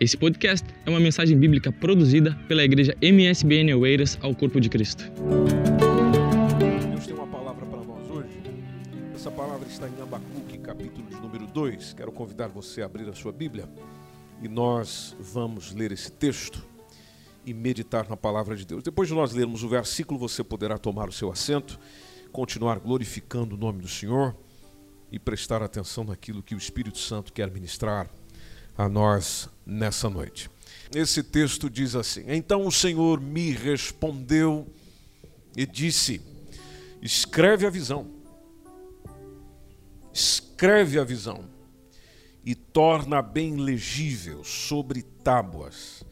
Esse podcast é uma mensagem bíblica produzida pela igreja MSBN Oeiras ao Corpo de Cristo. Deus tem uma palavra para nós hoje. Essa palavra está em Abacuque, capítulo de número 2. Quero convidar você a abrir a sua Bíblia e nós vamos ler esse texto e meditar na palavra de Deus. Depois de nós lermos o versículo, você poderá tomar o seu assento, continuar glorificando o nome do Senhor e prestar atenção naquilo que o Espírito Santo quer ministrar a nós nessa noite. Esse texto diz assim: Então o Senhor me respondeu e disse: Escreve a visão, escreve a visão e torna bem legível sobre tábuas,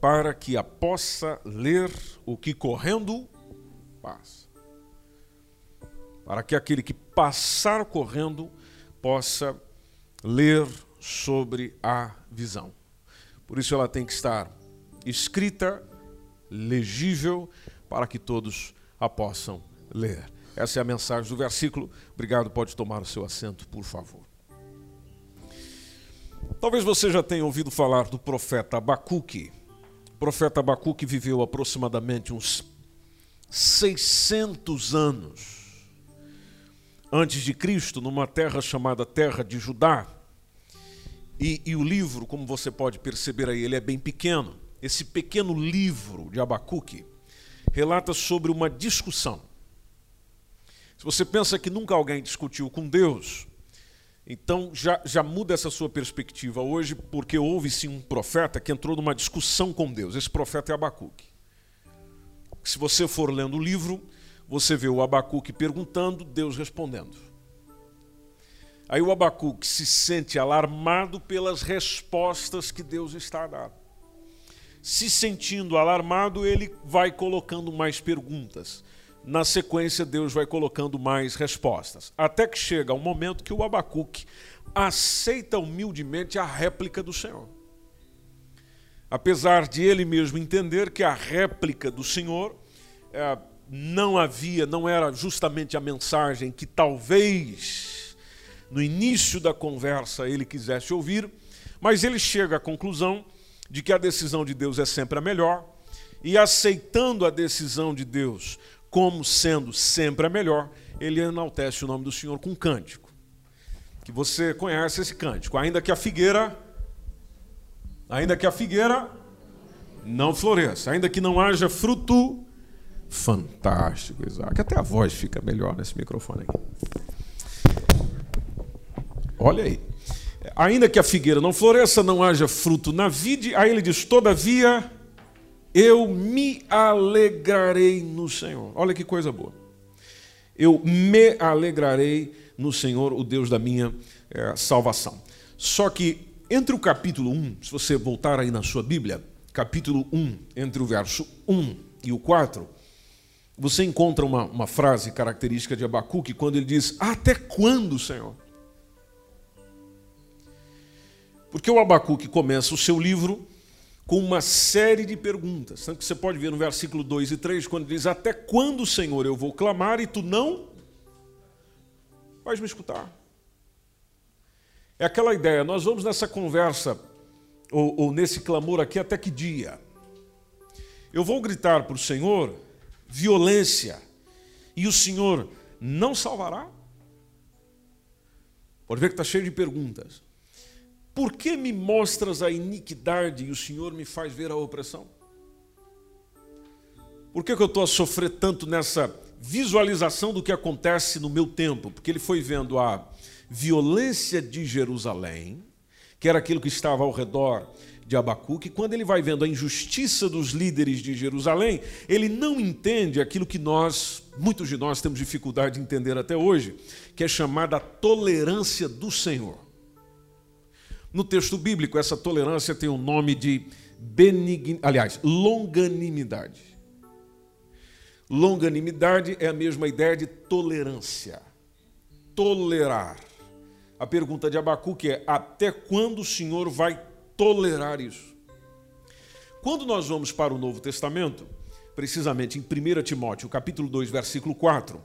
para que a possa ler o que correndo passa. Para que aquele que passar correndo possa ler sobre a visão. Por isso ela tem que estar escrita, legível, para que todos a possam ler. Essa é a mensagem do versículo. Obrigado, pode tomar o seu assento, por favor. Talvez você já tenha ouvido falar do profeta Abacuque. O profeta Abacuque viveu aproximadamente uns 600 anos antes de Cristo, numa terra chamada Terra de Judá. E, e, o livro, como você pode perceber aí, ele é bem pequeno. Esse pequeno livro de Abacuque relata sobre uma discussão. Se você pensa que nunca alguém discutiu com Deus, então já, já muda essa sua perspectiva hoje, porque houve sim um profeta que entrou numa discussão com Deus. Esse profeta é Abacuque. Se você for lendo o livro, você vê o Abacuque perguntando, Deus respondendo. Aí o Abacuque se sente alarmado pelas respostas que Deus está dar. Se sentindo alarmado, ele vai colocando mais perguntas. Na sequência, Deus vai colocando mais respostas. Até que chega um momento que o Abacuque aceita humildemente a réplica do Senhor. Apesar de ele mesmo entender que a réplica do Senhor é, não havia, não era justamente a mensagem que talvez no início da conversa ele quisesse ouvir, mas ele chega à conclusão de que a decisão de Deus é sempre a melhor e aceitando a decisão de Deus como sendo sempre a melhor, ele enaltece o nome do Senhor com um cântico. Que você conhece esse cântico, ainda que a figueira ainda que a figueira não floresça, ainda que não haja fruto Fantástico, Isaac. Até a voz fica melhor nesse microfone aqui. Olha aí. Ainda que a figueira não floresça, não haja fruto na vide, aí ele diz: Todavia eu me alegrarei no Senhor. Olha que coisa boa. Eu me alegrarei no Senhor, o Deus da minha é, salvação. Só que entre o capítulo 1, se você voltar aí na sua Bíblia, capítulo 1, entre o verso 1 e o 4, você encontra uma, uma frase característica de Abacuque quando ele diz: Até quando, Senhor? Porque o Abacuque começa o seu livro com uma série de perguntas. Tanto que você pode ver no versículo 2 e 3, quando diz: Até quando, Senhor, eu vou clamar e tu não vais me escutar? É aquela ideia, nós vamos nessa conversa, ou, ou nesse clamor aqui, até que dia? Eu vou gritar para o Senhor violência, e o Senhor não salvará? Pode ver que está cheio de perguntas. Por que me mostras a iniquidade e o Senhor me faz ver a opressão? Por que, que eu estou a sofrer tanto nessa visualização do que acontece no meu tempo? Porque ele foi vendo a violência de Jerusalém, que era aquilo que estava ao redor de Abacuque, quando ele vai vendo a injustiça dos líderes de Jerusalém, ele não entende aquilo que nós, muitos de nós, temos dificuldade de entender até hoje, que é chamada tolerância do Senhor. No texto bíblico, essa tolerância tem o nome de benign... aliás, longanimidade. Longanimidade é a mesma ideia de tolerância. Tolerar. A pergunta de Abacuque é: até quando o Senhor vai tolerar isso. Quando nós vamos para o Novo Testamento, precisamente em 1 Timóteo, capítulo 2, versículo 4,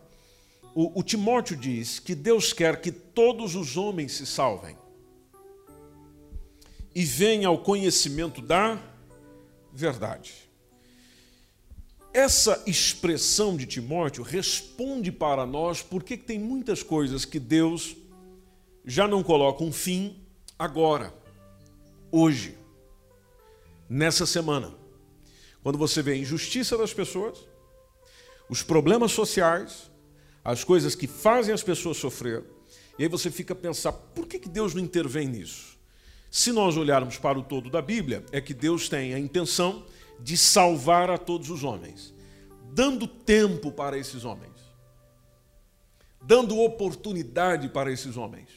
o, o Timóteo diz que Deus quer que todos os homens se salvem e venha ao conhecimento da verdade. Essa expressão de Timóteo responde para nós porque tem muitas coisas que Deus já não coloca um fim agora, hoje, nessa semana. Quando você vê a injustiça das pessoas, os problemas sociais, as coisas que fazem as pessoas sofrer, e aí você fica a pensar, por que Deus não intervém nisso? Se nós olharmos para o todo da Bíblia, é que Deus tem a intenção de salvar a todos os homens, dando tempo para esses homens, dando oportunidade para esses homens,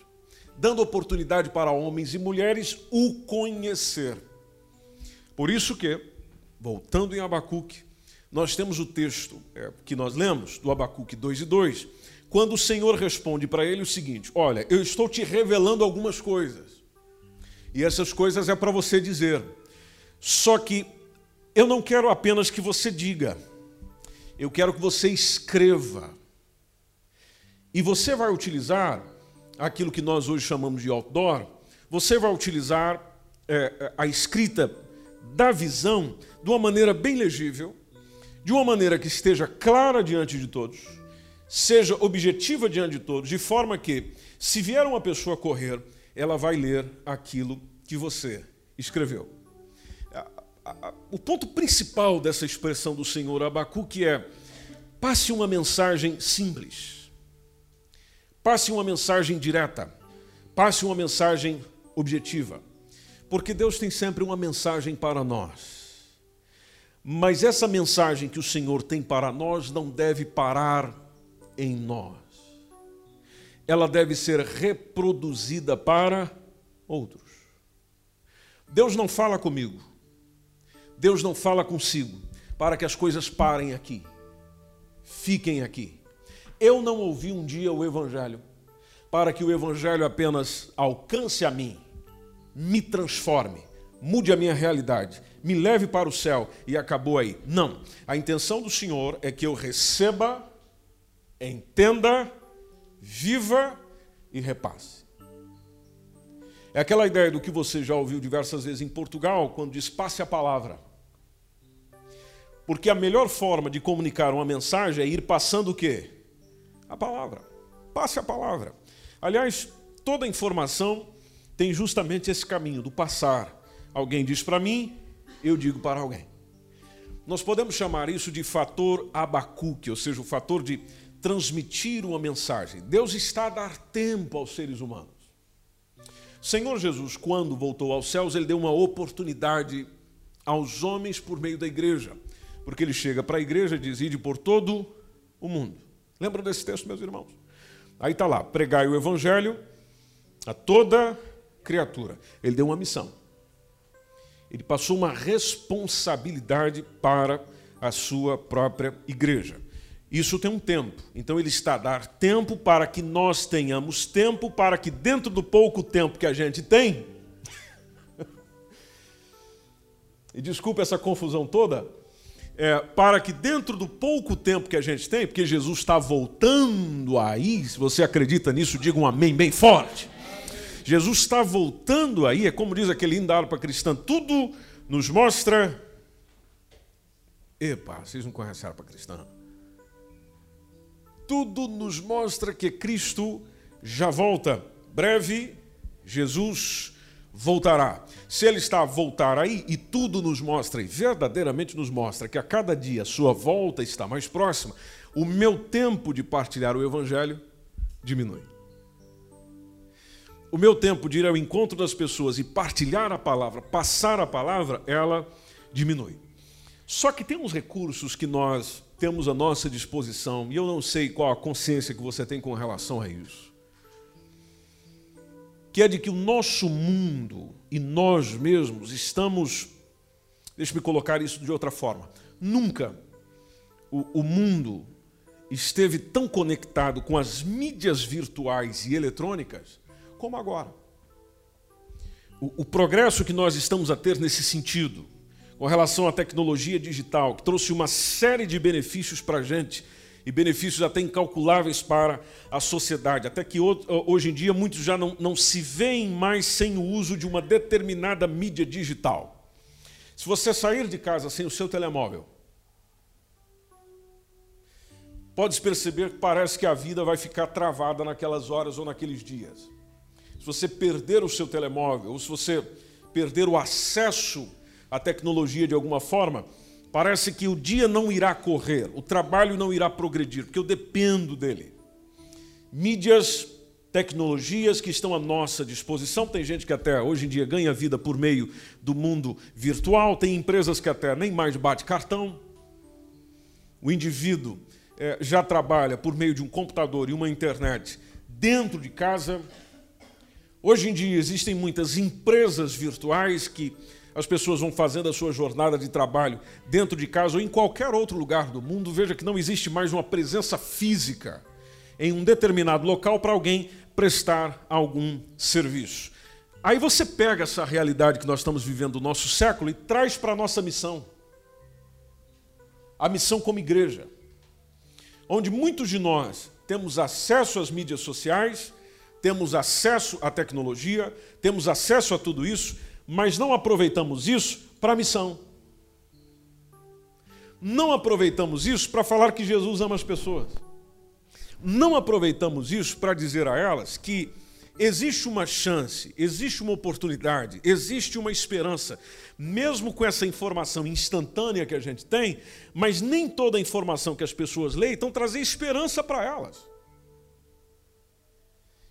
dando oportunidade para homens e mulheres o conhecer. Por isso que, voltando em Abacuque, nós temos o texto é, que nós lemos, do Abacuque 2 e 2, quando o Senhor responde para ele o seguinte: Olha, eu estou te revelando algumas coisas, e essas coisas é para você dizer, só que eu não quero apenas que você diga, eu quero que você escreva. E você vai utilizar aquilo que nós hoje chamamos de outdoor, você vai utilizar é, a escrita da visão de uma maneira bem legível, de uma maneira que esteja clara diante de todos, seja objetiva diante de todos, de forma que, se vier uma pessoa correr, ela vai ler aquilo que você escreveu o ponto principal dessa expressão do Senhor Abacuque é: passe uma mensagem simples, passe uma mensagem direta, passe uma mensagem objetiva, porque Deus tem sempre uma mensagem para nós. Mas essa mensagem que o Senhor tem para nós não deve parar em nós. Ela deve ser reproduzida para outros. Deus não fala comigo Deus não fala consigo para que as coisas parem aqui, fiquem aqui. Eu não ouvi um dia o Evangelho para que o Evangelho apenas alcance a mim, me transforme, mude a minha realidade, me leve para o céu e acabou aí. Não. A intenção do Senhor é que eu receba, entenda, viva e repasse. É aquela ideia do que você já ouviu diversas vezes em Portugal, quando diz passe a palavra. Porque a melhor forma de comunicar uma mensagem é ir passando o quê? A palavra. Passe a palavra. Aliás, toda informação tem justamente esse caminho do passar. Alguém diz para mim, eu digo para alguém. Nós podemos chamar isso de fator abacuque, ou seja, o fator de transmitir uma mensagem. Deus está a dar tempo aos seres humanos. Senhor Jesus, quando voltou aos céus, ele deu uma oportunidade aos homens por meio da igreja. Porque ele chega para a igreja e diz: Ide por todo o mundo. Lembram desse texto, meus irmãos? Aí está lá: pregai o evangelho a toda criatura. Ele deu uma missão. Ele passou uma responsabilidade para a sua própria igreja. Isso tem um tempo. Então ele está a dar tempo para que nós tenhamos tempo, para que dentro do pouco tempo que a gente tem, e desculpe essa confusão toda, é, para que dentro do pouco tempo que a gente tem, porque Jesus está voltando aí, se você acredita nisso, diga um amém bem forte. Jesus está voltando aí, é como diz aquele hino harpa cristã, tudo nos mostra. Epa, vocês não conhecem a harpa cristã? Tudo nos mostra que Cristo já volta. Breve, Jesus voltará. Se ele está a voltar aí, e tudo nos mostra, e verdadeiramente nos mostra, que a cada dia sua volta está mais próxima, o meu tempo de partilhar o Evangelho diminui. O meu tempo de ir ao encontro das pessoas e partilhar a palavra, passar a palavra, ela diminui. Só que tem uns recursos que nós temos à nossa disposição, e eu não sei qual a consciência que você tem com relação a isso que é de que o nosso mundo e nós mesmos estamos. Deixa-me colocar isso de outra forma. Nunca o, o mundo esteve tão conectado com as mídias virtuais e eletrônicas como agora. O, o, progresso que nós estamos a ter nesse sentido, com relação à tecnologia digital, que trouxe uma série de benefícios para a gente e benefícios até incalculáveis para a sociedade. Até que hoje em dia muitos já não, não se veem mais sem o uso de uma determinada mídia digital. Se você sair de casa sem o seu telemóvel, pode perceber que parece que a vida vai ficar travada naquelas horas ou naqueles dias. Se você perder o seu telemóvel, ou se você perder o acesso à tecnologia de alguma forma, Parece que o dia não irá correr, o trabalho não irá progredir, porque eu dependo dele. Mídias, tecnologias que estão à nossa disposição. Tem gente que até hoje em dia ganha vida por meio do mundo virtual, tem empresas que até nem mais bate cartão. O indivíduo é, já trabalha por meio de um computador e uma internet dentro de casa. Hoje em dia existem muitas empresas virtuais que as pessoas vão fazendo a sua jornada de trabalho dentro de casa ou em qualquer outro lugar do mundo, veja que não existe mais uma presença física em um determinado local para alguém prestar algum serviço. Aí você pega essa realidade que nós estamos vivendo do nosso século e traz para a nossa missão. A missão como igreja. Onde muitos de nós temos acesso às mídias sociais, temos acesso à tecnologia, temos acesso a tudo isso, mas não aproveitamos isso para a missão. Não aproveitamos isso para falar que Jesus ama as pessoas. Não aproveitamos isso para dizer a elas que existe uma chance, existe uma oportunidade, existe uma esperança, mesmo com essa informação instantânea que a gente tem, mas nem toda a informação que as pessoas leem estão trazer esperança para elas.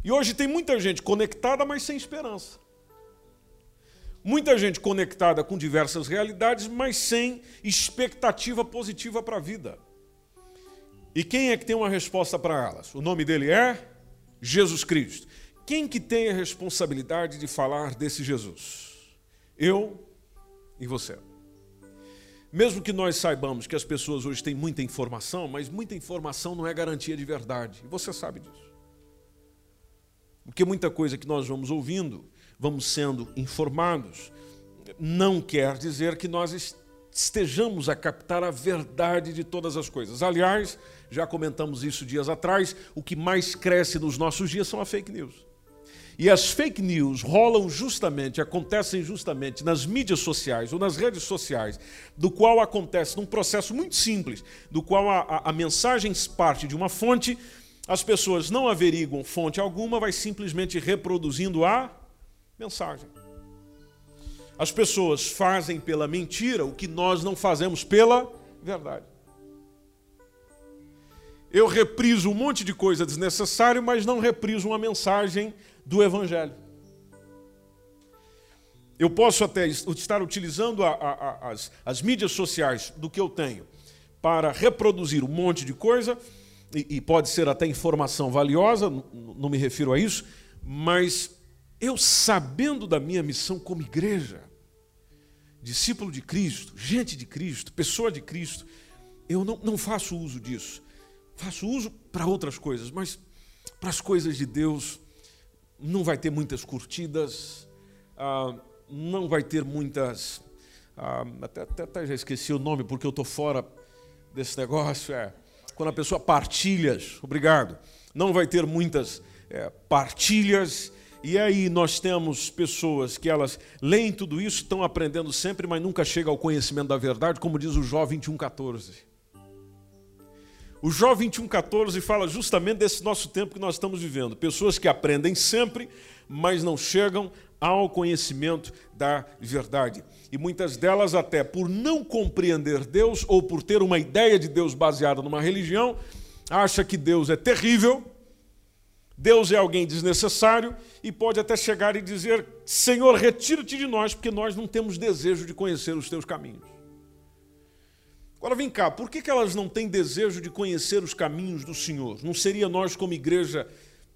E hoje tem muita gente conectada, mas sem esperança. Muita gente conectada com diversas realidades, mas sem expectativa positiva para a vida. E quem é que tem uma resposta para elas? O nome dele é Jesus Cristo. Quem que tem a responsabilidade de falar desse Jesus? Eu e você. Mesmo que nós saibamos que as pessoas hoje têm muita informação, mas muita informação não é garantia de verdade. E você sabe disso. Porque muita coisa que nós vamos ouvindo vamos sendo informados, não quer dizer que nós estejamos a captar a verdade de todas as coisas. Aliás, já comentamos isso dias atrás, o que mais cresce nos nossos dias são as fake news. E as fake news rolam justamente, acontecem justamente nas mídias sociais ou nas redes sociais, do qual acontece num processo muito simples, do qual a, a, a mensagem parte de uma fonte, as pessoas não averiguam fonte alguma, vai simplesmente reproduzindo a mensagem. As pessoas fazem pela mentira o que nós não fazemos pela verdade. Eu repriso um monte de coisa desnecessária, mas não repriso uma mensagem do Evangelho. Eu posso até estar utilizando a, a, a, as, as mídias sociais do que eu tenho para reproduzir um monte de coisa, e, e pode ser até informação valiosa, não, não me refiro a isso, mas eu sabendo da minha missão como igreja, discípulo de Cristo, gente de Cristo, pessoa de Cristo, eu não, não faço uso disso. Faço uso para outras coisas, mas para as coisas de Deus não vai ter muitas curtidas, ah, não vai ter muitas. Ah, até, até, até, já esqueci o nome porque eu estou fora desse negócio. É quando a pessoa partilhas, obrigado, não vai ter muitas é, partilhas e aí nós temos pessoas que elas leem tudo isso, estão aprendendo sempre, mas nunca chegam ao conhecimento da verdade, como diz o Jó 21,14. O Jó 21,14 fala justamente desse nosso tempo que nós estamos vivendo. Pessoas que aprendem sempre, mas não chegam ao conhecimento da verdade. E muitas delas, até por não compreender Deus ou por ter uma ideia de Deus baseada numa religião, acha que Deus é terrível Deus é alguém desnecessário e pode até chegar e dizer: Senhor, retira-te de nós, porque nós não temos desejo de conhecer os teus caminhos. Agora vem cá, por que elas não têm desejo de conhecer os caminhos do Senhor? Não seria nós, como igreja,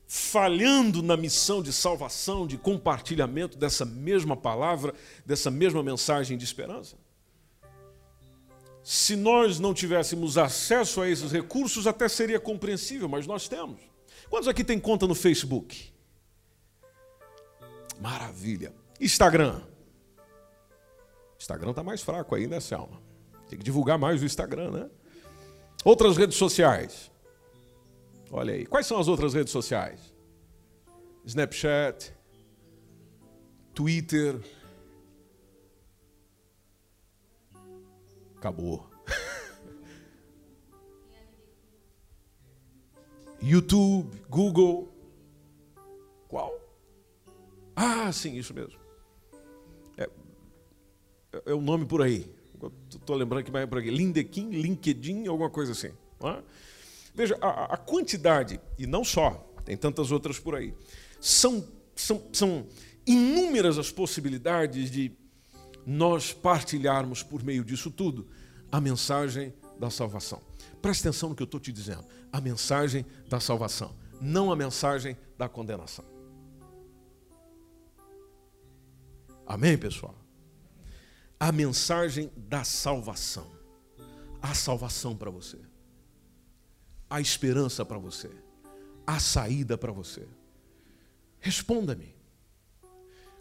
falhando na missão de salvação, de compartilhamento dessa mesma palavra, dessa mesma mensagem de esperança? Se nós não tivéssemos acesso a esses recursos, até seria compreensível, mas nós temos. Quantos aqui tem conta no Facebook? Maravilha. Instagram. Instagram está mais fraco aí, né, Selma? Tem que divulgar mais o Instagram, né? Outras redes sociais. Olha aí. Quais são as outras redes sociais? Snapchat, Twitter. Acabou. YouTube, Google. Qual? Ah, sim, isso mesmo. É, é o nome por aí. Estou lembrando que vai por aqui. LinkedIn, LinkedIn, alguma coisa assim. É? Veja, a, a, quantidade, e não só, tem tantas outras por aí, são, são, são inúmeras as possibilidades de nós partilharmos por meio disso tudo a mensagem da salvação. Preste atenção no que eu estou te dizendo. A mensagem da salvação, não a mensagem da condenação. Amém, pessoal? A mensagem da salvação. A salvação para você. A esperança para você. A saída para você. Responda-me.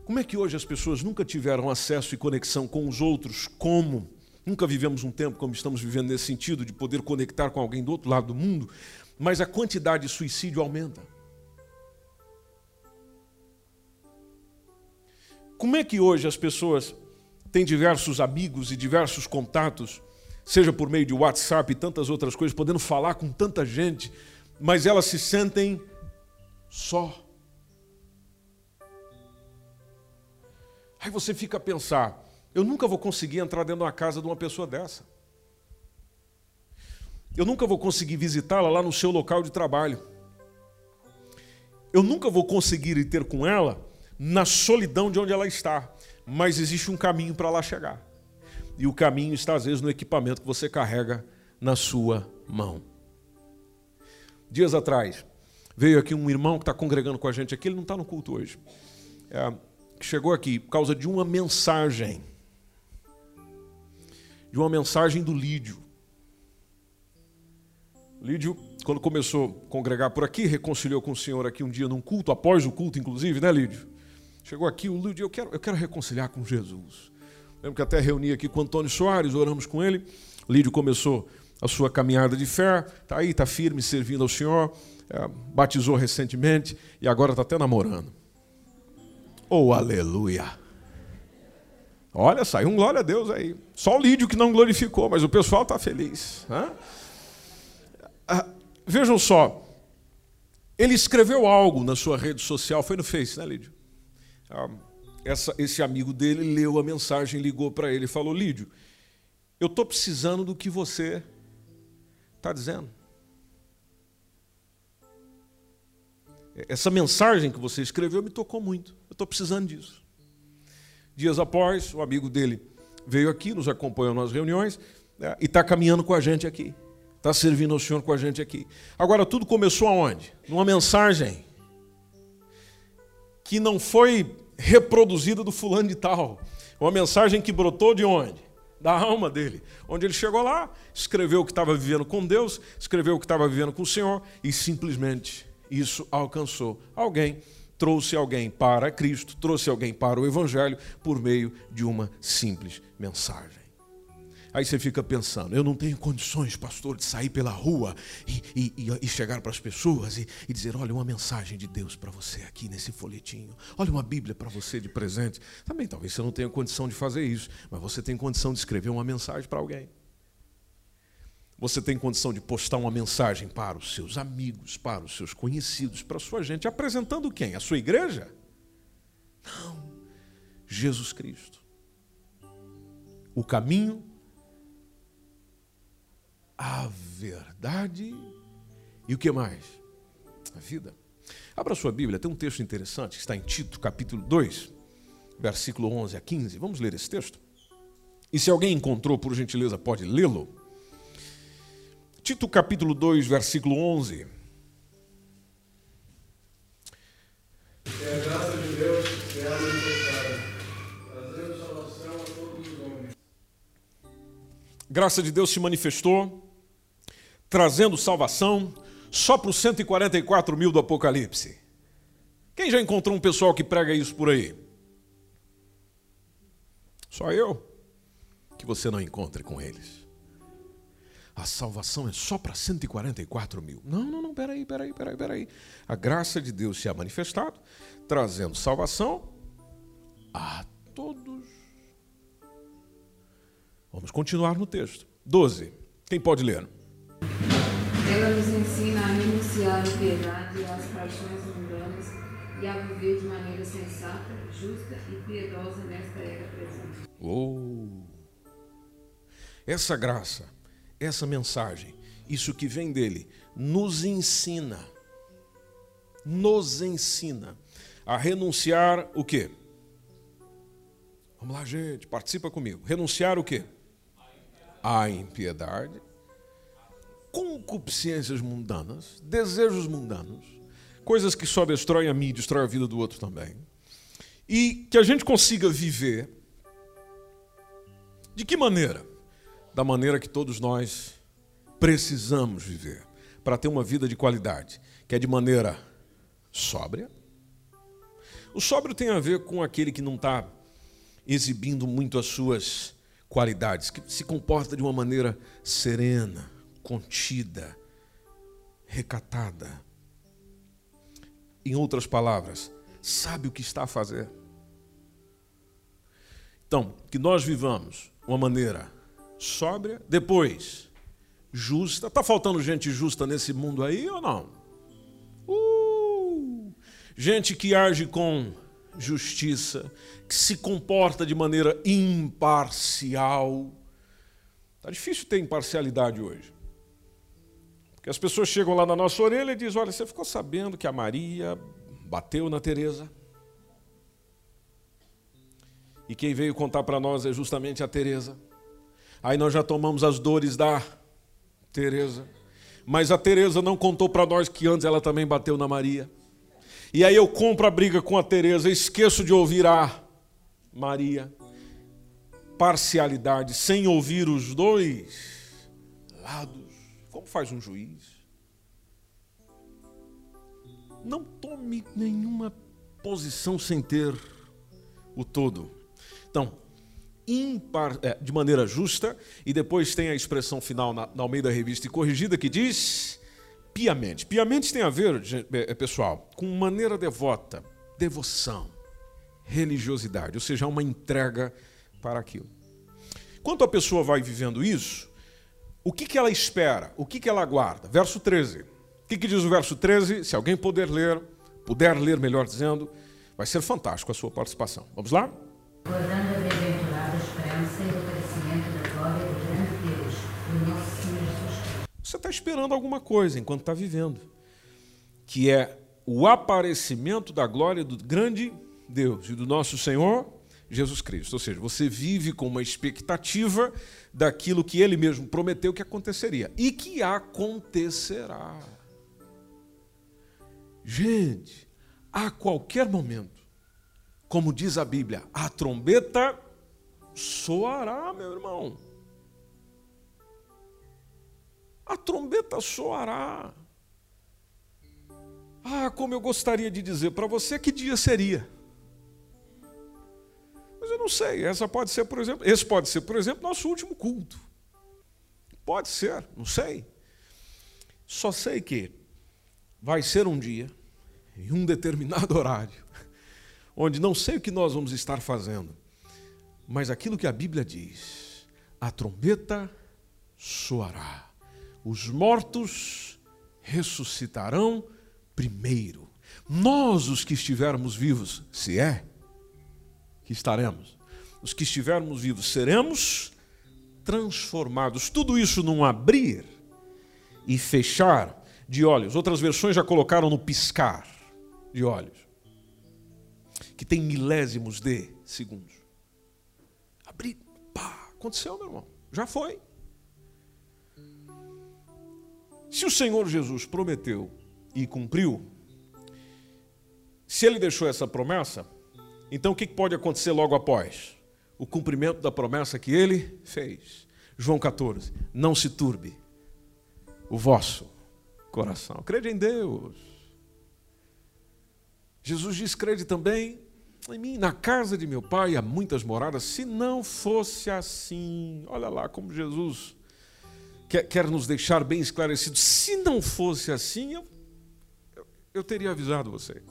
Como é que hoje as pessoas nunca tiveram acesso e conexão com os outros como Nunca vivemos um tempo como estamos vivendo nesse sentido, de poder conectar com alguém do outro lado do mundo, mas a quantidade de suicídio aumenta. Como é que hoje as pessoas têm diversos amigos e diversos contatos, seja por meio de WhatsApp e tantas outras coisas, podendo falar com tanta gente, mas elas se sentem só. Aí você fica a pensar, eu nunca vou conseguir entrar dentro de uma casa de uma pessoa dessa. Eu nunca vou conseguir visitá-la lá no seu local de trabalho. Eu nunca vou conseguir ir ter com ela na solidão de onde ela está. Mas existe um caminho para lá chegar. E o caminho está, às vezes, no equipamento que você carrega na sua mão. Dias atrás, veio aqui um irmão que está congregando com a gente aqui, ele não está no culto hoje. É, chegou aqui por causa de uma mensagem de uma mensagem do Lídio. Lídio, quando começou a congregar por aqui, reconciliou com o Senhor aqui um dia num culto, após o culto, inclusive, né, Lídio? Chegou aqui, o Lídio, eu quero, eu quero reconciliar com Jesus. Lembro que até reuni aqui com o Antônio Soares, oramos com ele. Lídio começou a sua caminhada de fé, está aí, está firme, servindo ao Senhor, é, batizou recentemente e agora está até namorando. Oh, aleluia! Olha, saiu um glória a Deus aí. Só o Lídio que não glorificou, mas o pessoal está feliz. Ah, vejam só, ele escreveu algo na sua rede social, foi no Face, né, Lídio? Ah, essa, esse amigo dele leu a mensagem, ligou para ele e falou: Lídio, eu estou precisando do que você está dizendo. Essa mensagem que você escreveu me tocou muito. Eu estou precisando disso. Dias após, o amigo dele veio aqui, nos acompanhou nas reuniões né, e está caminhando com a gente aqui. Está servindo ao Senhor com a gente aqui. Agora, tudo começou aonde? Numa mensagem que não foi reproduzida do fulano de tal. Uma mensagem que brotou de onde? Da alma dele. Onde ele chegou lá, escreveu o que estava vivendo com Deus, escreveu o que estava vivendo com o Senhor e simplesmente isso alcançou alguém trouxe alguém para Cristo, trouxe alguém para o Evangelho por meio de uma simples mensagem. Aí você fica pensando, eu não tenho condições, pastor, de sair pela rua e, e, e chegar para as pessoas e, e, dizer: olha, uma mensagem de Deus para você aqui nesse folhetinho, olha uma Bíblia para você de presente. Também talvez você não tenha condição de fazer isso, mas você tem condição de escrever uma mensagem para alguém. Você tem condição de postar uma mensagem para os seus amigos, para os seus conhecidos, para a sua gente, apresentando quem? A sua igreja? Não. Jesus Cristo. O caminho, a verdade e o que mais? A vida. Abra sua Bíblia, tem um texto interessante que está em Tito, capítulo 2, versículo 11 a 15. Vamos ler esse texto? E se alguém encontrou, por gentileza, pode lê-lo. Tito capítulo 2, versículo 11. É a graça de Deus que é manifestada, trazendo salvação a todos os homens. Graça de Deus se manifestou, trazendo salvação só para os 144 mil do Apocalipse. Quem já encontrou um pessoal que prega isso por aí? Só eu? Que você não encontre com eles. A salvação é só para 144 mil. Não, não, não, peraí, peraí, peraí, peraí. A graça de Deus se é manifestado, trazendo salvação a todos. Vamos continuar no texto. 12. Quem pode ler? Ela nos ensina a renunciar à piedade e às paixões mundanas e a viver de maneira sensata, justa e piedosa nesta era presente. Oh! Essa graça essa mensagem, isso que vem dele, nos ensina, nos ensina a renunciar o quê? Vamos lá, gente, participa comigo. Renunciar o quê? A impiedade, concupiscências mundanas, desejos mundanos, coisas que só destroem a mim destroem a vida do outro também. E que a gente consiga viver de que maneira? Da maneira que todos nós precisamos viver para ter uma vida de qualidade, que é de maneira sóbria. O sóbrio tem a ver com aquele que não está exibindo muito as suas qualidades, que se comporta de uma maneira serena, contida, recatada. Em outras palavras, sabe o que está a fazer. Então, que nós vivamos uma maneira sóbria, depois justa. Está faltando gente justa nesse mundo aí ou não? Uh, gente que age com justiça, que se comporta de maneira imparcial. Está difícil ter imparcialidade hoje. Porque as pessoas chegam lá na nossa orelha e dizem: Olha, você ficou sabendo que a Maria bateu na Teresa? E quem veio contar para nós é justamente a Teresa. Aí nós já tomamos as dores da Teresa. Mas a Teresa não contou para nós que antes ela também bateu na Maria. E aí eu compro a briga com a Teresa, esqueço de ouvir a Maria. Parcialidade, sem ouvir os dois lados. Como faz um juiz? Não tome nenhuma posição sem ter o todo. Então, impar, é, de maneira justa, e depois tem a expressão final na, na Almeida Revista e Corrigida que diz piamente. Piamente tem a ver, é, pessoal, com maneira devota, devoção, religiosidade, ou seja, uma entrega para aquilo. Quando a pessoa vai vivendo isso, o que, que ela espera? O que, que ela aguarda? Verso 13. O que, que diz o verso 13? Se alguém puder ler, puder ler, melhor dizendo, vai ser fantástico a sua participação. Vamos lá? Guardando a bem-aventurada esperança e o crescimento da glória do grande Deus, do nosso Senhor Jesus Cristo. Você está esperando alguma coisa enquanto está vivendo, que é o aparecimento da glória do grande Deus e do nosso Senhor Jesus Cristo. Ou seja, você vive com uma expectativa daquilo que ele mesmo prometeu que aconteceria e que acontecerá. Gente, a qualquer momento, como diz a Bíblia, a trombeta soará, meu irmão. A trombeta soará. Ah, como eu gostaria de dizer para você que dia seria. Mas eu não sei. Essa pode ser, por exemplo, esse pode ser, por exemplo, nosso último culto. Pode ser, não sei. Só sei que vai ser um dia, em um determinado horário, onde não sei o que nós vamos estar fazendo, mas aquilo que a Bíblia diz: a trombeta soará, os mortos ressuscitarão primeiro. Nós, os que estivermos vivos, se é que estaremos, os que estivermos vivos, seremos transformados. Tudo isso num abrir e fechar de olhos. Outras versões já colocaram no piscar de olhos que tem milésimos de segundos. Abrir, pá, aconteceu, meu irmão. Já foi. Se o Senhor Jesus prometeu e cumpriu, se ele deixou essa promessa, então o que pode acontecer logo após? O cumprimento da promessa que ele fez. João 14. Não se turbe o vosso coração. Crede em Deus. Jesus diz: crede também em mim, na casa de meu pai há muitas moradas, se não fosse assim, olha lá como Jesus quer, quer nos deixar bem esclarecido. Se não fosse assim, eu, eu, eu teria avisado vocês.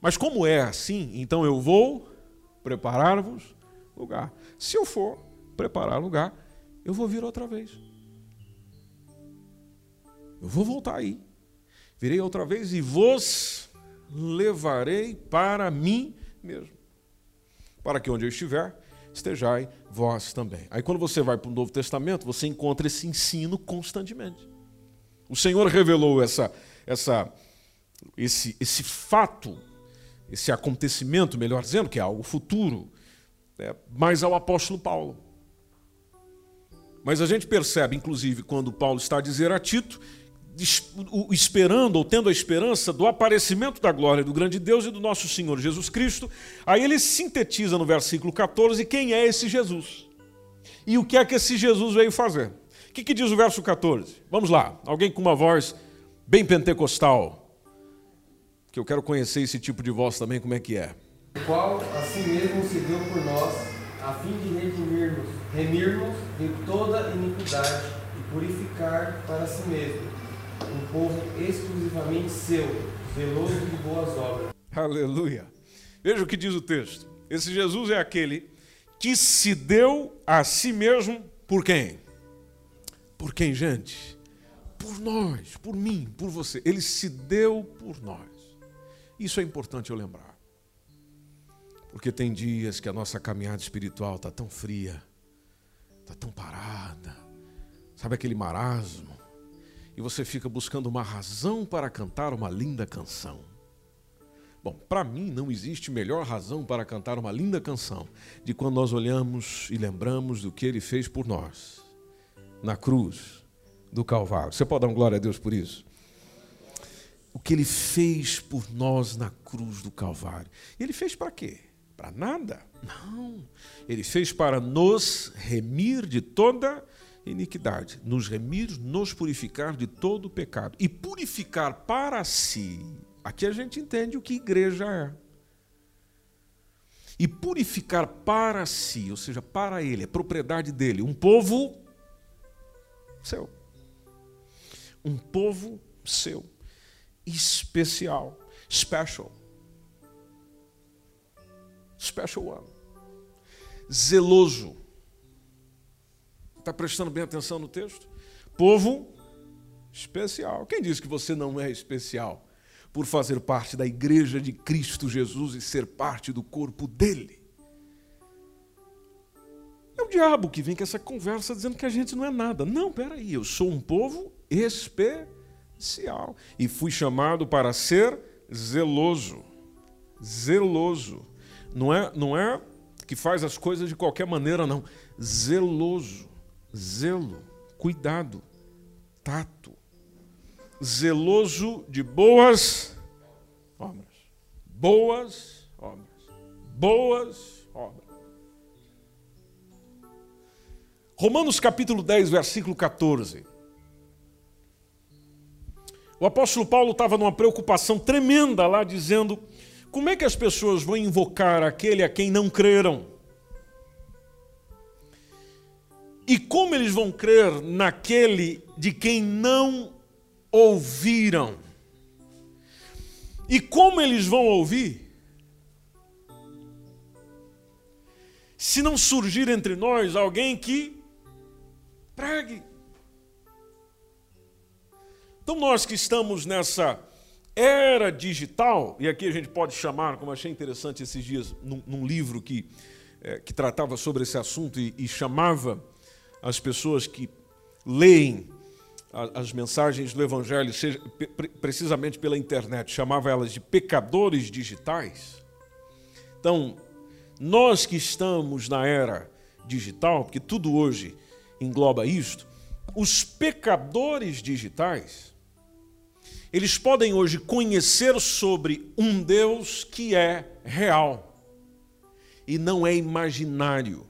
Mas como é assim, então eu vou preparar-vos lugar. Se eu for preparar lugar, eu vou vir outra vez. Eu vou voltar aí. Virei outra vez e vos levarei para mim mesmo. Para que onde eu estiver, estejai vós também. Aí quando você vai para o Novo Testamento, você encontra esse ensino constantemente. O Senhor revelou essa, essa, esse, esse fato, esse acontecimento, melhor dizendo, que é algo futuro, né, mais ao apóstolo Paulo. Mas a gente percebe, inclusive, quando Paulo está a dizer a Tito esperando ou tendo a esperança do aparecimento da glória do grande Deus e do nosso Senhor Jesus Cristo, aí ele sintetiza no versículo 14 quem é esse Jesus e o que é que esse Jesus veio fazer. O que, que diz o verso 14? Vamos lá, alguém com uma voz bem pentecostal, que eu quero conhecer esse tipo de voz também, como é que é. O qual assim mesmo se deu por nós, a fim de redimirmos, remir-nos de toda iniquidade e purificar para si mesmo um povo exclusivamente seu, zeloso de boas obras. Aleluia. Veja o que diz o texto. Esse Jesus é aquele que se deu a si mesmo por quem? Por quem, gente? Por nós, por mim, por você. Ele se deu por nós. Isso é importante eu lembrar. Porque tem dias que a nossa caminhada espiritual está tão fria, está tão parada. Sabe aquele marasmo? Você fica buscando uma razão para cantar uma linda canção. Bom, para mim não existe melhor razão para cantar uma linda canção de quando nós olhamos e lembramos do que ele fez por nós na cruz do Calvário. Você pode dar um glória a Deus por isso? O que ele fez por nós na cruz do Calvário. Ele fez para quê? Para nada? Não. Ele fez para nos remir de toda iniquidade, nos remir, nos purificar de todo pecado e purificar para si. Aqui a gente entende o que igreja é. E purificar para si, ou seja, para ele, é propriedade dele, um povo seu. Um povo seu, especial, special. Special one. Zeloso Está prestando bem atenção no texto? Povo especial. Quem disse que você não é especial por fazer parte da igreja de Cristo Jesus e ser parte do corpo dele? É o diabo que vem com essa conversa dizendo que a gente não é nada. Não, peraí, eu sou um povo especial e fui chamado para ser zeloso. Zeloso. Não é, não é que faz as coisas de qualquer maneira, não. Zeloso zelo, cuidado, tato, zeloso de boas obras. Boas obras. Boas obras. Romanos capítulo 10, versículo 14. O apóstolo Paulo estava numa preocupação tremenda lá, dizendo: como é que as pessoas vão invocar aquele a quem não creram? E como eles vão crer naquele de quem não ouviram? E como eles vão ouvir? Se não surgir entre nós alguém que pregue. Então, nós que estamos nessa era digital, e aqui a gente pode chamar, como achei interessante esses dias, num, num livro que, é, que tratava sobre esse assunto e, e chamava as pessoas que leem as mensagens do Evangelho, seja, precisamente pela internet, chamava elas de pecadores digitais. Então, nós que estamos na era digital, porque tudo hoje engloba isto, os pecadores digitais, eles podem hoje conhecer sobre um Deus que é real e não é imaginário,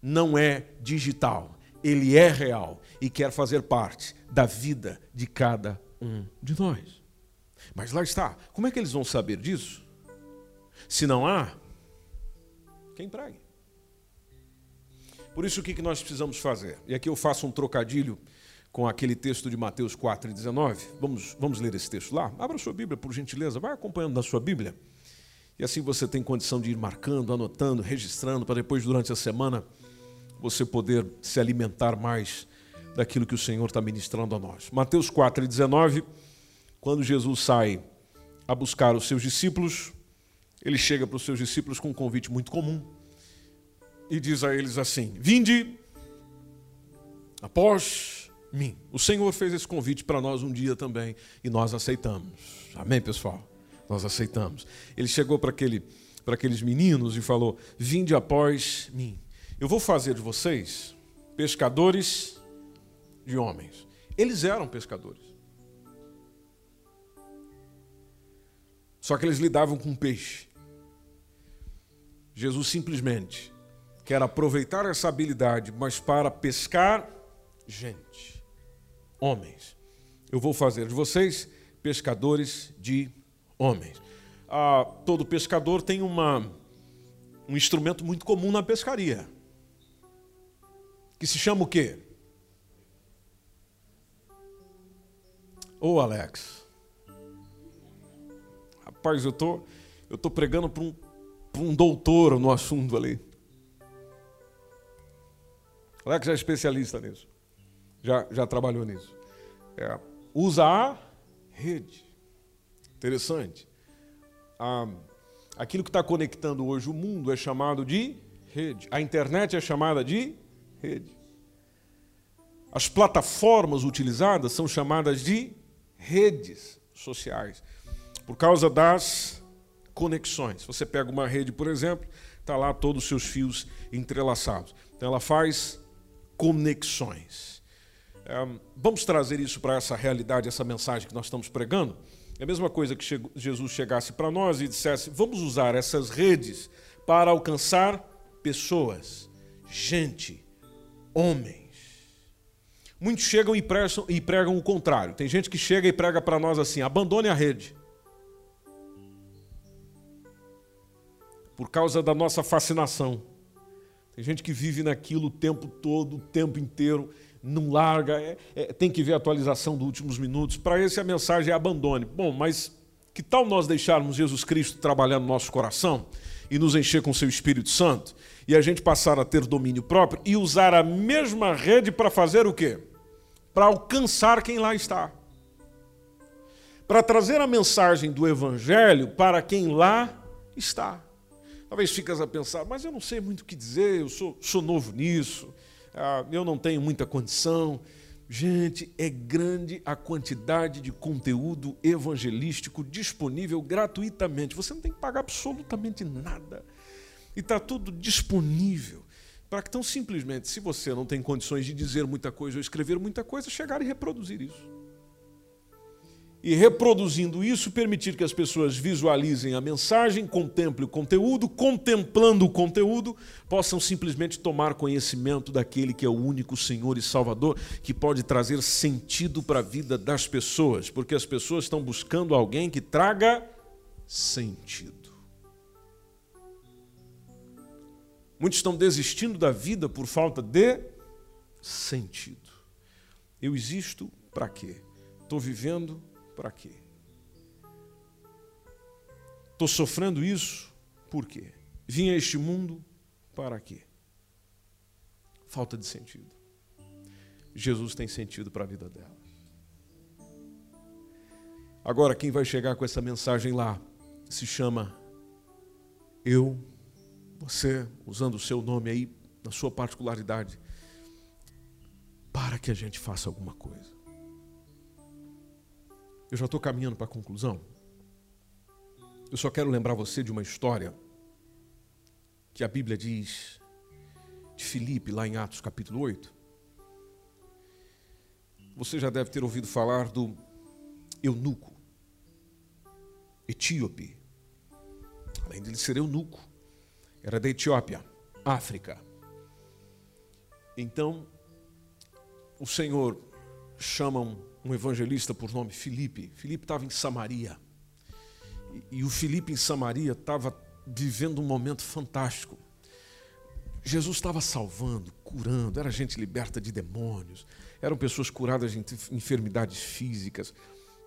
não é digital ele é real e quer fazer parte da vida de cada um de nós. Mas lá está. Como é que eles vão saber disso? Se não há, quem pregue? Por isso, o que nós precisamos fazer? E aqui eu faço um trocadilho com aquele texto de Mateus 4 e 19. Vamos, vamos ler esse texto lá? Abra sua Bíblia, por gentileza, vai acompanhando na sua Bíblia. E assim você tem condição de ir marcando, anotando, registrando, para depois, durante a semana, você poder se alimentar mais daquilo que o Senhor está ministrando a nós. Mateus 4 e 19, quando Jesus sai a buscar os seus discípulos, ele chega para os seus discípulos com um convite muito comum e diz a eles assim: Vinde após mim. O Senhor fez esse convite para nós um dia também e nós aceitamos. Amém, pessoal? Nós aceitamos. Ele chegou para aquele, para aqueles meninos e falou: Vinde após mim. Eu vou fazer de vocês pescadores de homens. Eles eram pescadores. Só que eles lidavam com peixe. Jesus simplesmente quer aproveitar essa habilidade, mas para pescar gente, homens. Eu vou fazer de vocês pescadores de homens. Ah, todo pescador tem uma, um instrumento muito comum na pescaria, que se chama o quê? Ô Alex, rapaz, eu tô, eu tô pregando para um, um doutor no assunto ali. Alex é especialista nisso, já, já trabalhou nisso. É, usa a rede. Interessante. Ah, aquilo que está conectando hoje o mundo é chamado de rede. A internet é chamada de rede. As plataformas utilizadas são chamadas de redes sociais, por causa das conexões. Você pega uma rede, por exemplo, está lá todos os seus fios entrelaçados. Então ela faz conexões. É, vamos trazer isso para essa realidade, essa mensagem que nós estamos pregando? É a mesma coisa que Jesus chegasse para nós e dissesse: vamos usar essas redes para alcançar pessoas, gente, homens. Muitos chegam e, prestam, e pregam o contrário. Tem gente que chega e prega para nós assim: abandone a rede. Por causa da nossa fascinação. Tem gente que vive naquilo o tempo todo, o tempo inteiro não larga, é, é, tem que ver a atualização dos últimos minutos. Para esse a mensagem é abandone. Bom, mas que tal nós deixarmos Jesus Cristo trabalhar no nosso coração e nos encher com seu Espírito Santo e a gente passar a ter domínio próprio e usar a mesma rede para fazer o quê? Para alcançar quem lá está. Para trazer a mensagem do Evangelho para quem lá está. Talvez ficas a pensar, mas eu não sei muito o que dizer, eu sou, sou novo nisso, ah, eu não tenho muita condição. Gente, é grande a quantidade de conteúdo evangelístico disponível gratuitamente. Você não tem que pagar absolutamente nada. E está tudo disponível. Para que tão simplesmente, se você não tem condições de dizer muita coisa ou escrever muita coisa, chegar e reproduzir isso e reproduzindo isso, permitir que as pessoas visualizem a mensagem, contemplem o conteúdo, contemplando o conteúdo, possam simplesmente tomar conhecimento daquele que é o único Senhor e Salvador, que pode trazer sentido para a vida das pessoas, porque as pessoas estão buscando alguém que traga sentido. Muitos estão desistindo da vida por falta de sentido. Eu existo para quê? Estou vivendo para quê? Estou sofrendo isso por quê? Vim a este mundo para quê? Falta de sentido. Jesus tem sentido para a vida dela. Agora, quem vai chegar com essa mensagem lá se chama eu, você, usando o seu nome aí, na sua particularidade, para que a gente faça alguma coisa. Eu já estou caminhando para a conclusão. Eu só quero lembrar você de uma história que a Bíblia diz de Filipe, lá em Atos capítulo 8. Você já deve ter ouvido falar do eunuco, etíope. Além de ele ser eunuco, era da Etiópia, África. Então, o Senhor chama um evangelista por nome Filipe. Filipe estava em Samaria. E, e o Filipe em Samaria estava vivendo um momento fantástico. Jesus estava salvando, curando, era gente liberta de demônios, eram pessoas curadas de enfermidades físicas.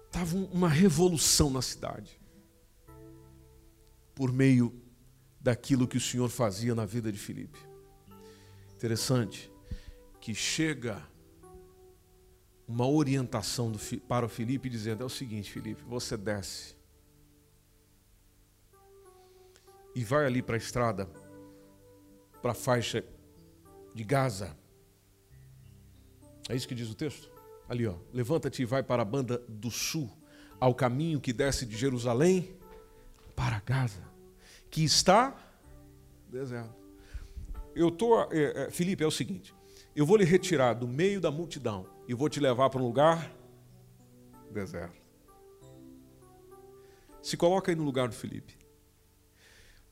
Estava uma revolução na cidade. Por meio daquilo que o Senhor fazia na vida de Filipe. Interessante que chega uma orientação do, para o Filipe dizendo: é o seguinte, Filipe, você desce e vai ali para a estrada, para a faixa de Gaza. É isso que diz o texto? Ali, ó. Levanta-te e vai para a banda do sul, ao caminho que desce de Jerusalém para Gaza, que está deserto. Eu tô, é, é, Felipe, é o seguinte: eu vou lhe retirar do meio da multidão e vou te levar para um lugar deserto. Se coloca aí no lugar do Felipe.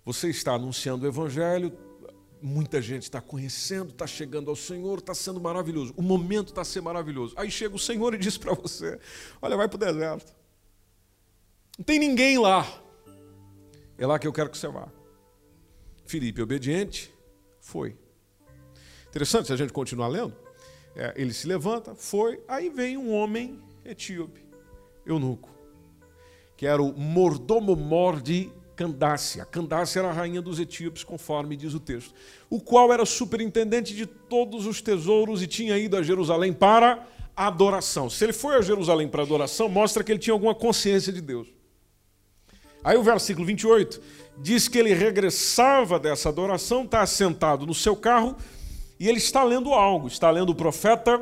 Você está anunciando o evangelho, muita gente está conhecendo, está chegando ao Senhor, está sendo maravilhoso. O momento está sendo maravilhoso. Aí chega o Senhor e diz para você: Olha, vai para o deserto. Não tem ninguém lá. É lá que eu quero que você vá. Filipe, obediente, foi. Interessante se a gente continuar lendo. É, ele se levanta, foi, aí vem um homem etíope, eunuco, que era o mordomo-mor de Candácia. Candácia era a rainha dos etíopes, conforme diz o texto, o qual era superintendente de todos os tesouros e tinha ido a Jerusalém para adoração. Se ele foi a Jerusalém para adoração, mostra que ele tinha alguma consciência de Deus. Aí o versículo 28 diz que ele regressava dessa adoração, está sentado no seu carro e ele está lendo algo, está lendo o profeta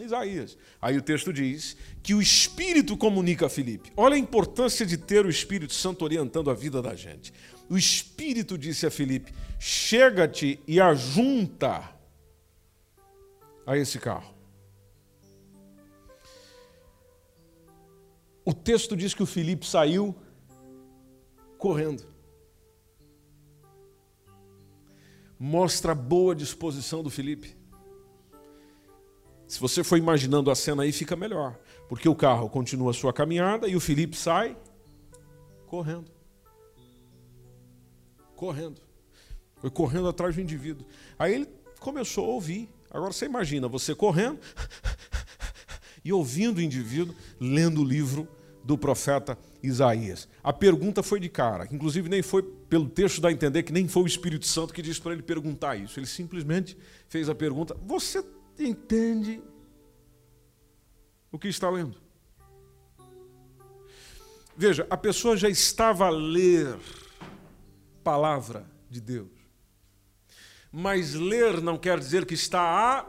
Isaías. Aí o texto diz que o Espírito comunica a Filipe. Olha a importância de ter o Espírito Santo orientando a vida da gente. O Espírito disse a Filipe: chega-te e ajunta a esse carro. O texto diz que o Filipe saiu correndo. Mostra a boa disposição do Felipe. Se você for imaginando a cena aí, fica melhor. Porque o carro continua a sua caminhada e o Felipe sai correndo. Correndo. Foi correndo atrás do indivíduo. Aí ele começou a ouvir. Agora você imagina você correndo e ouvindo o indivíduo lendo o livro do profeta Isaías. A pergunta foi de cara, inclusive nem foi pelo texto dá a entender que nem foi o Espírito Santo que disse para ele perguntar isso. Ele simplesmente fez a pergunta: Você entende o que está lendo? Veja, a pessoa já estava a ler palavra de Deus. Mas ler não quer dizer que está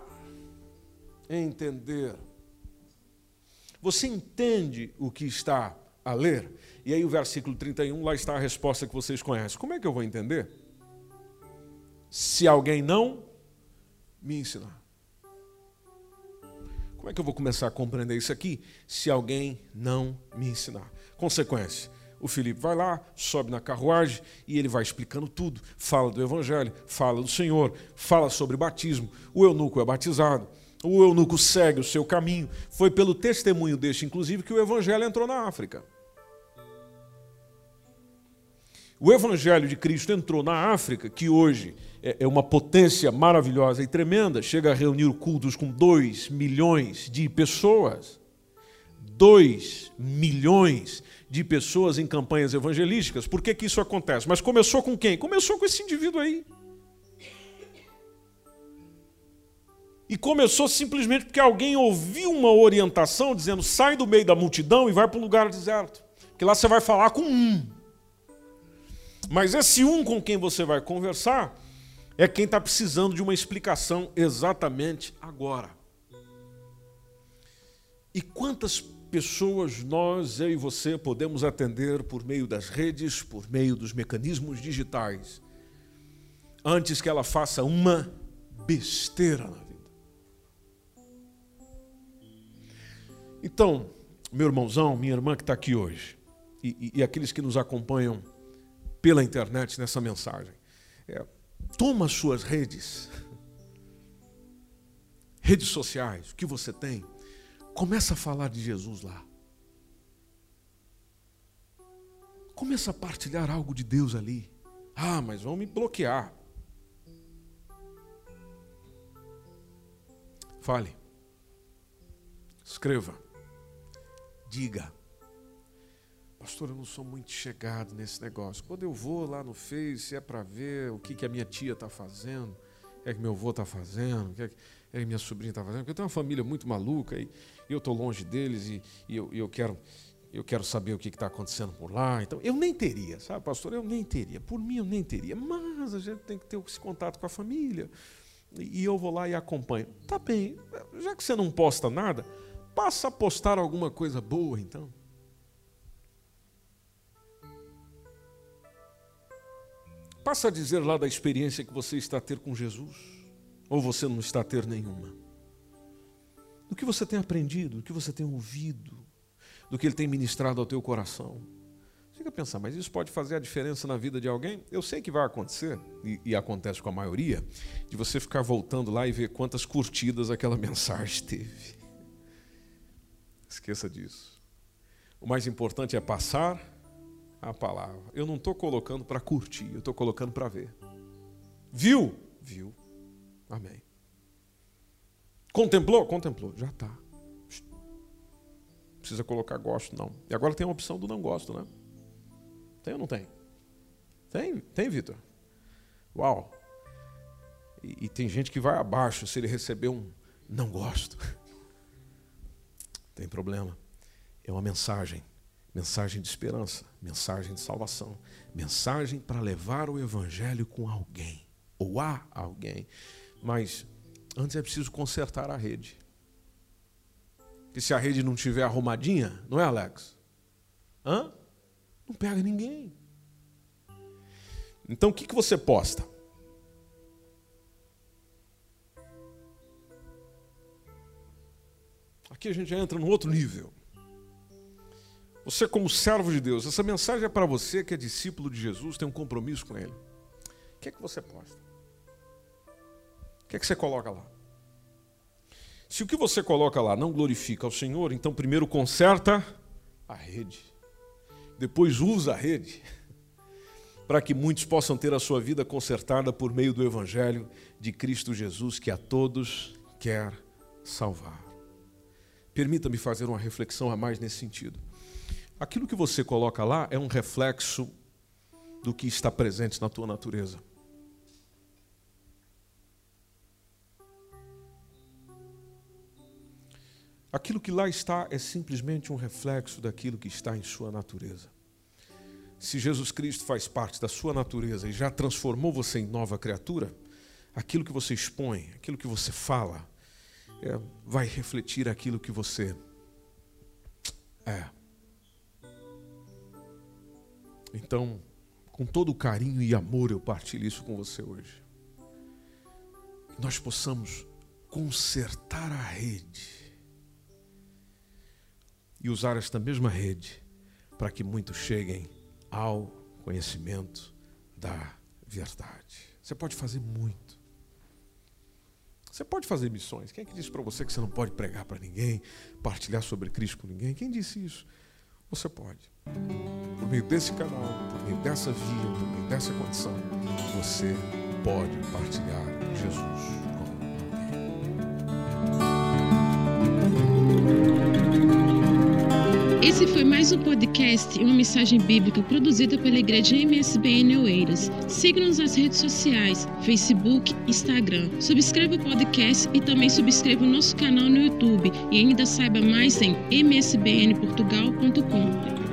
a entender. Você entende o que está a ler? E aí o versículo 31, lá está a resposta que vocês conhecem. Como é que eu vou entender? Se alguém não me ensinar. Como é que eu vou começar a compreender isso aqui se alguém não me ensinar? Consequência. O Felipe vai lá, sobe na carruagem e ele vai explicando tudo. Fala do Evangelho, fala do Senhor, fala sobre batismo. O eunuco é batizado. O eunuco segue o seu caminho. Foi pelo testemunho deste, inclusive, que o evangelho entrou na África. O evangelho de Cristo entrou na África, que hoje é uma potência maravilhosa e tremenda, chega a reunir cultos com 2 milhões de pessoas. 2 milhões de pessoas em campanhas evangelísticas. Por que, que isso acontece? Mas começou com quem? Começou com esse indivíduo aí. E começou simplesmente porque alguém ouviu uma orientação dizendo: sai do meio da multidão e vai para um lugar deserto. Porque lá você vai falar com um. Mas esse um com quem você vai conversar é quem está precisando de uma explicação exatamente agora. E quantas pessoas nós, eu e você, podemos atender por meio das redes, por meio dos mecanismos digitais, antes que ela faça uma besteira na vida? Então, meu irmãozão, minha irmã que está aqui hoje, e, e, e, aqueles que nos acompanham pela internet nessa mensagem, é, toma as suas redes, redes sociais, o que você tem, começa a falar de Jesus lá. Começa a partilhar algo de Deus ali. Ah, mas vão me bloquear. Fale. Escreva. Diga. Pastor, eu não sou muito chegado nesse negócio. Quando eu vou lá no Face, é para ver o que, que a minha tia está fazendo, o que, é que meu avô está fazendo, o que, é que minha sobrinha está fazendo. Porque eu tenho uma família muito maluca e eu estou longe deles e, e eu, eu, quero, eu quero saber o que está acontecendo por lá. Então, eu nem teria, sabe, pastor? Eu nem teria. Por mim, eu nem teria. Mas a gente tem que ter esse contato com a família. E eu vou lá e acompanho. Tá bem, já que você não posta nada, passa a postar alguma coisa boa, então. Passa a dizer lá da experiência que você está a ter com Jesus, ou você não está a ter nenhuma. Do que você tem aprendido, do que você tem ouvido, do que ele tem ministrado ao teu coração. Fica a pensar, mas isso pode fazer a diferença na vida de alguém? Eu sei que vai acontecer, e, e acontece com a maioria, de você ficar voltando lá e ver quantas curtidas aquela mensagem teve. Esqueça disso. O mais importante é passar a palavra. Eu não estou colocando para curtir, eu estou colocando para ver. Viu? Viu. Amém. Contemplou? Contemplou. Já está. Precisa colocar gosto, não. E agora tem a opção do não gosto, né? Tem ou não tem? Tem, tem, Vitor? Uau. E, e, tem gente que vai abaixo se ele receber um não gosto. tem problema. É uma mensagem mensagem de esperança, mensagem de salvação, mensagem para levar o evangelho com alguém ou a alguém. Mas antes é preciso consertar a rede. Porque se a rede não estiver arrumadinha, não é, Alex? Hã? Não pega ninguém. Então o que, que você posta? Aqui a gente já entra num outro nível. Você, como servo de Deus, essa mensagem é para você que é discípulo de Jesus, tem um compromisso com Ele. O que é que você posta? O que é que você coloca lá? Se o que você coloca lá não glorifica ao Senhor, então primeiro conserta a rede, depois usa a rede, para que muitos possam ter a sua vida consertada por meio do Evangelho de Cristo Jesus, que a todos quer salvar. Permita-me fazer uma reflexão a mais nesse sentido. Aquilo que você coloca lá é um reflexo do que está presente na tua natureza. Aquilo que lá está é simplesmente um reflexo daquilo que está em sua natureza. Se Jesus Cristo faz parte da sua natureza e já transformou você em nova criatura, aquilo que você expõe, aquilo que você fala, é, vai refletir aquilo que você é. Então, com todo carinho e amor, eu partilho isso com você hoje. Que nós possamos consertar a rede e usar esta mesma rede para que muitos cheguem ao conhecimento da verdade. Você pode fazer muito. Você pode fazer missões. Quem é que disse para você que você não pode pregar para ninguém, partilhar sobre Cristo com ninguém? Quem disse isso? Você pode. Por meio desse canal, por meio dessa via, por meio dessa condição, você pode partilhar Jesus Esse foi mais um podcast e uma mensagem bíblica produzida pela Igreja MSBN Oeiras. Siga-nos nas redes sociais, Facebook, Instagram. Subscreva o podcast e também subscreva o nosso canal no YouTube. E ainda saiba mais em msbnportugal.com.